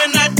when I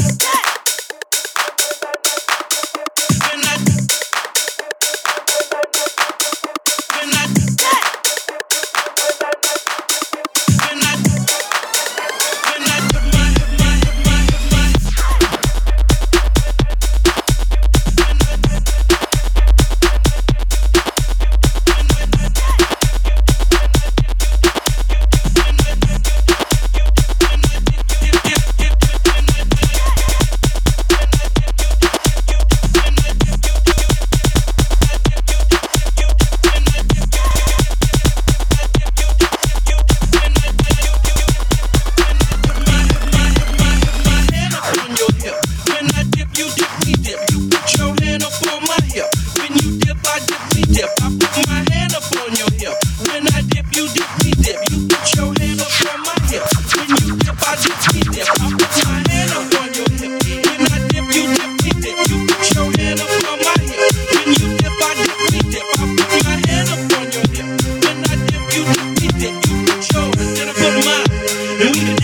Show. Then I put mine, and we can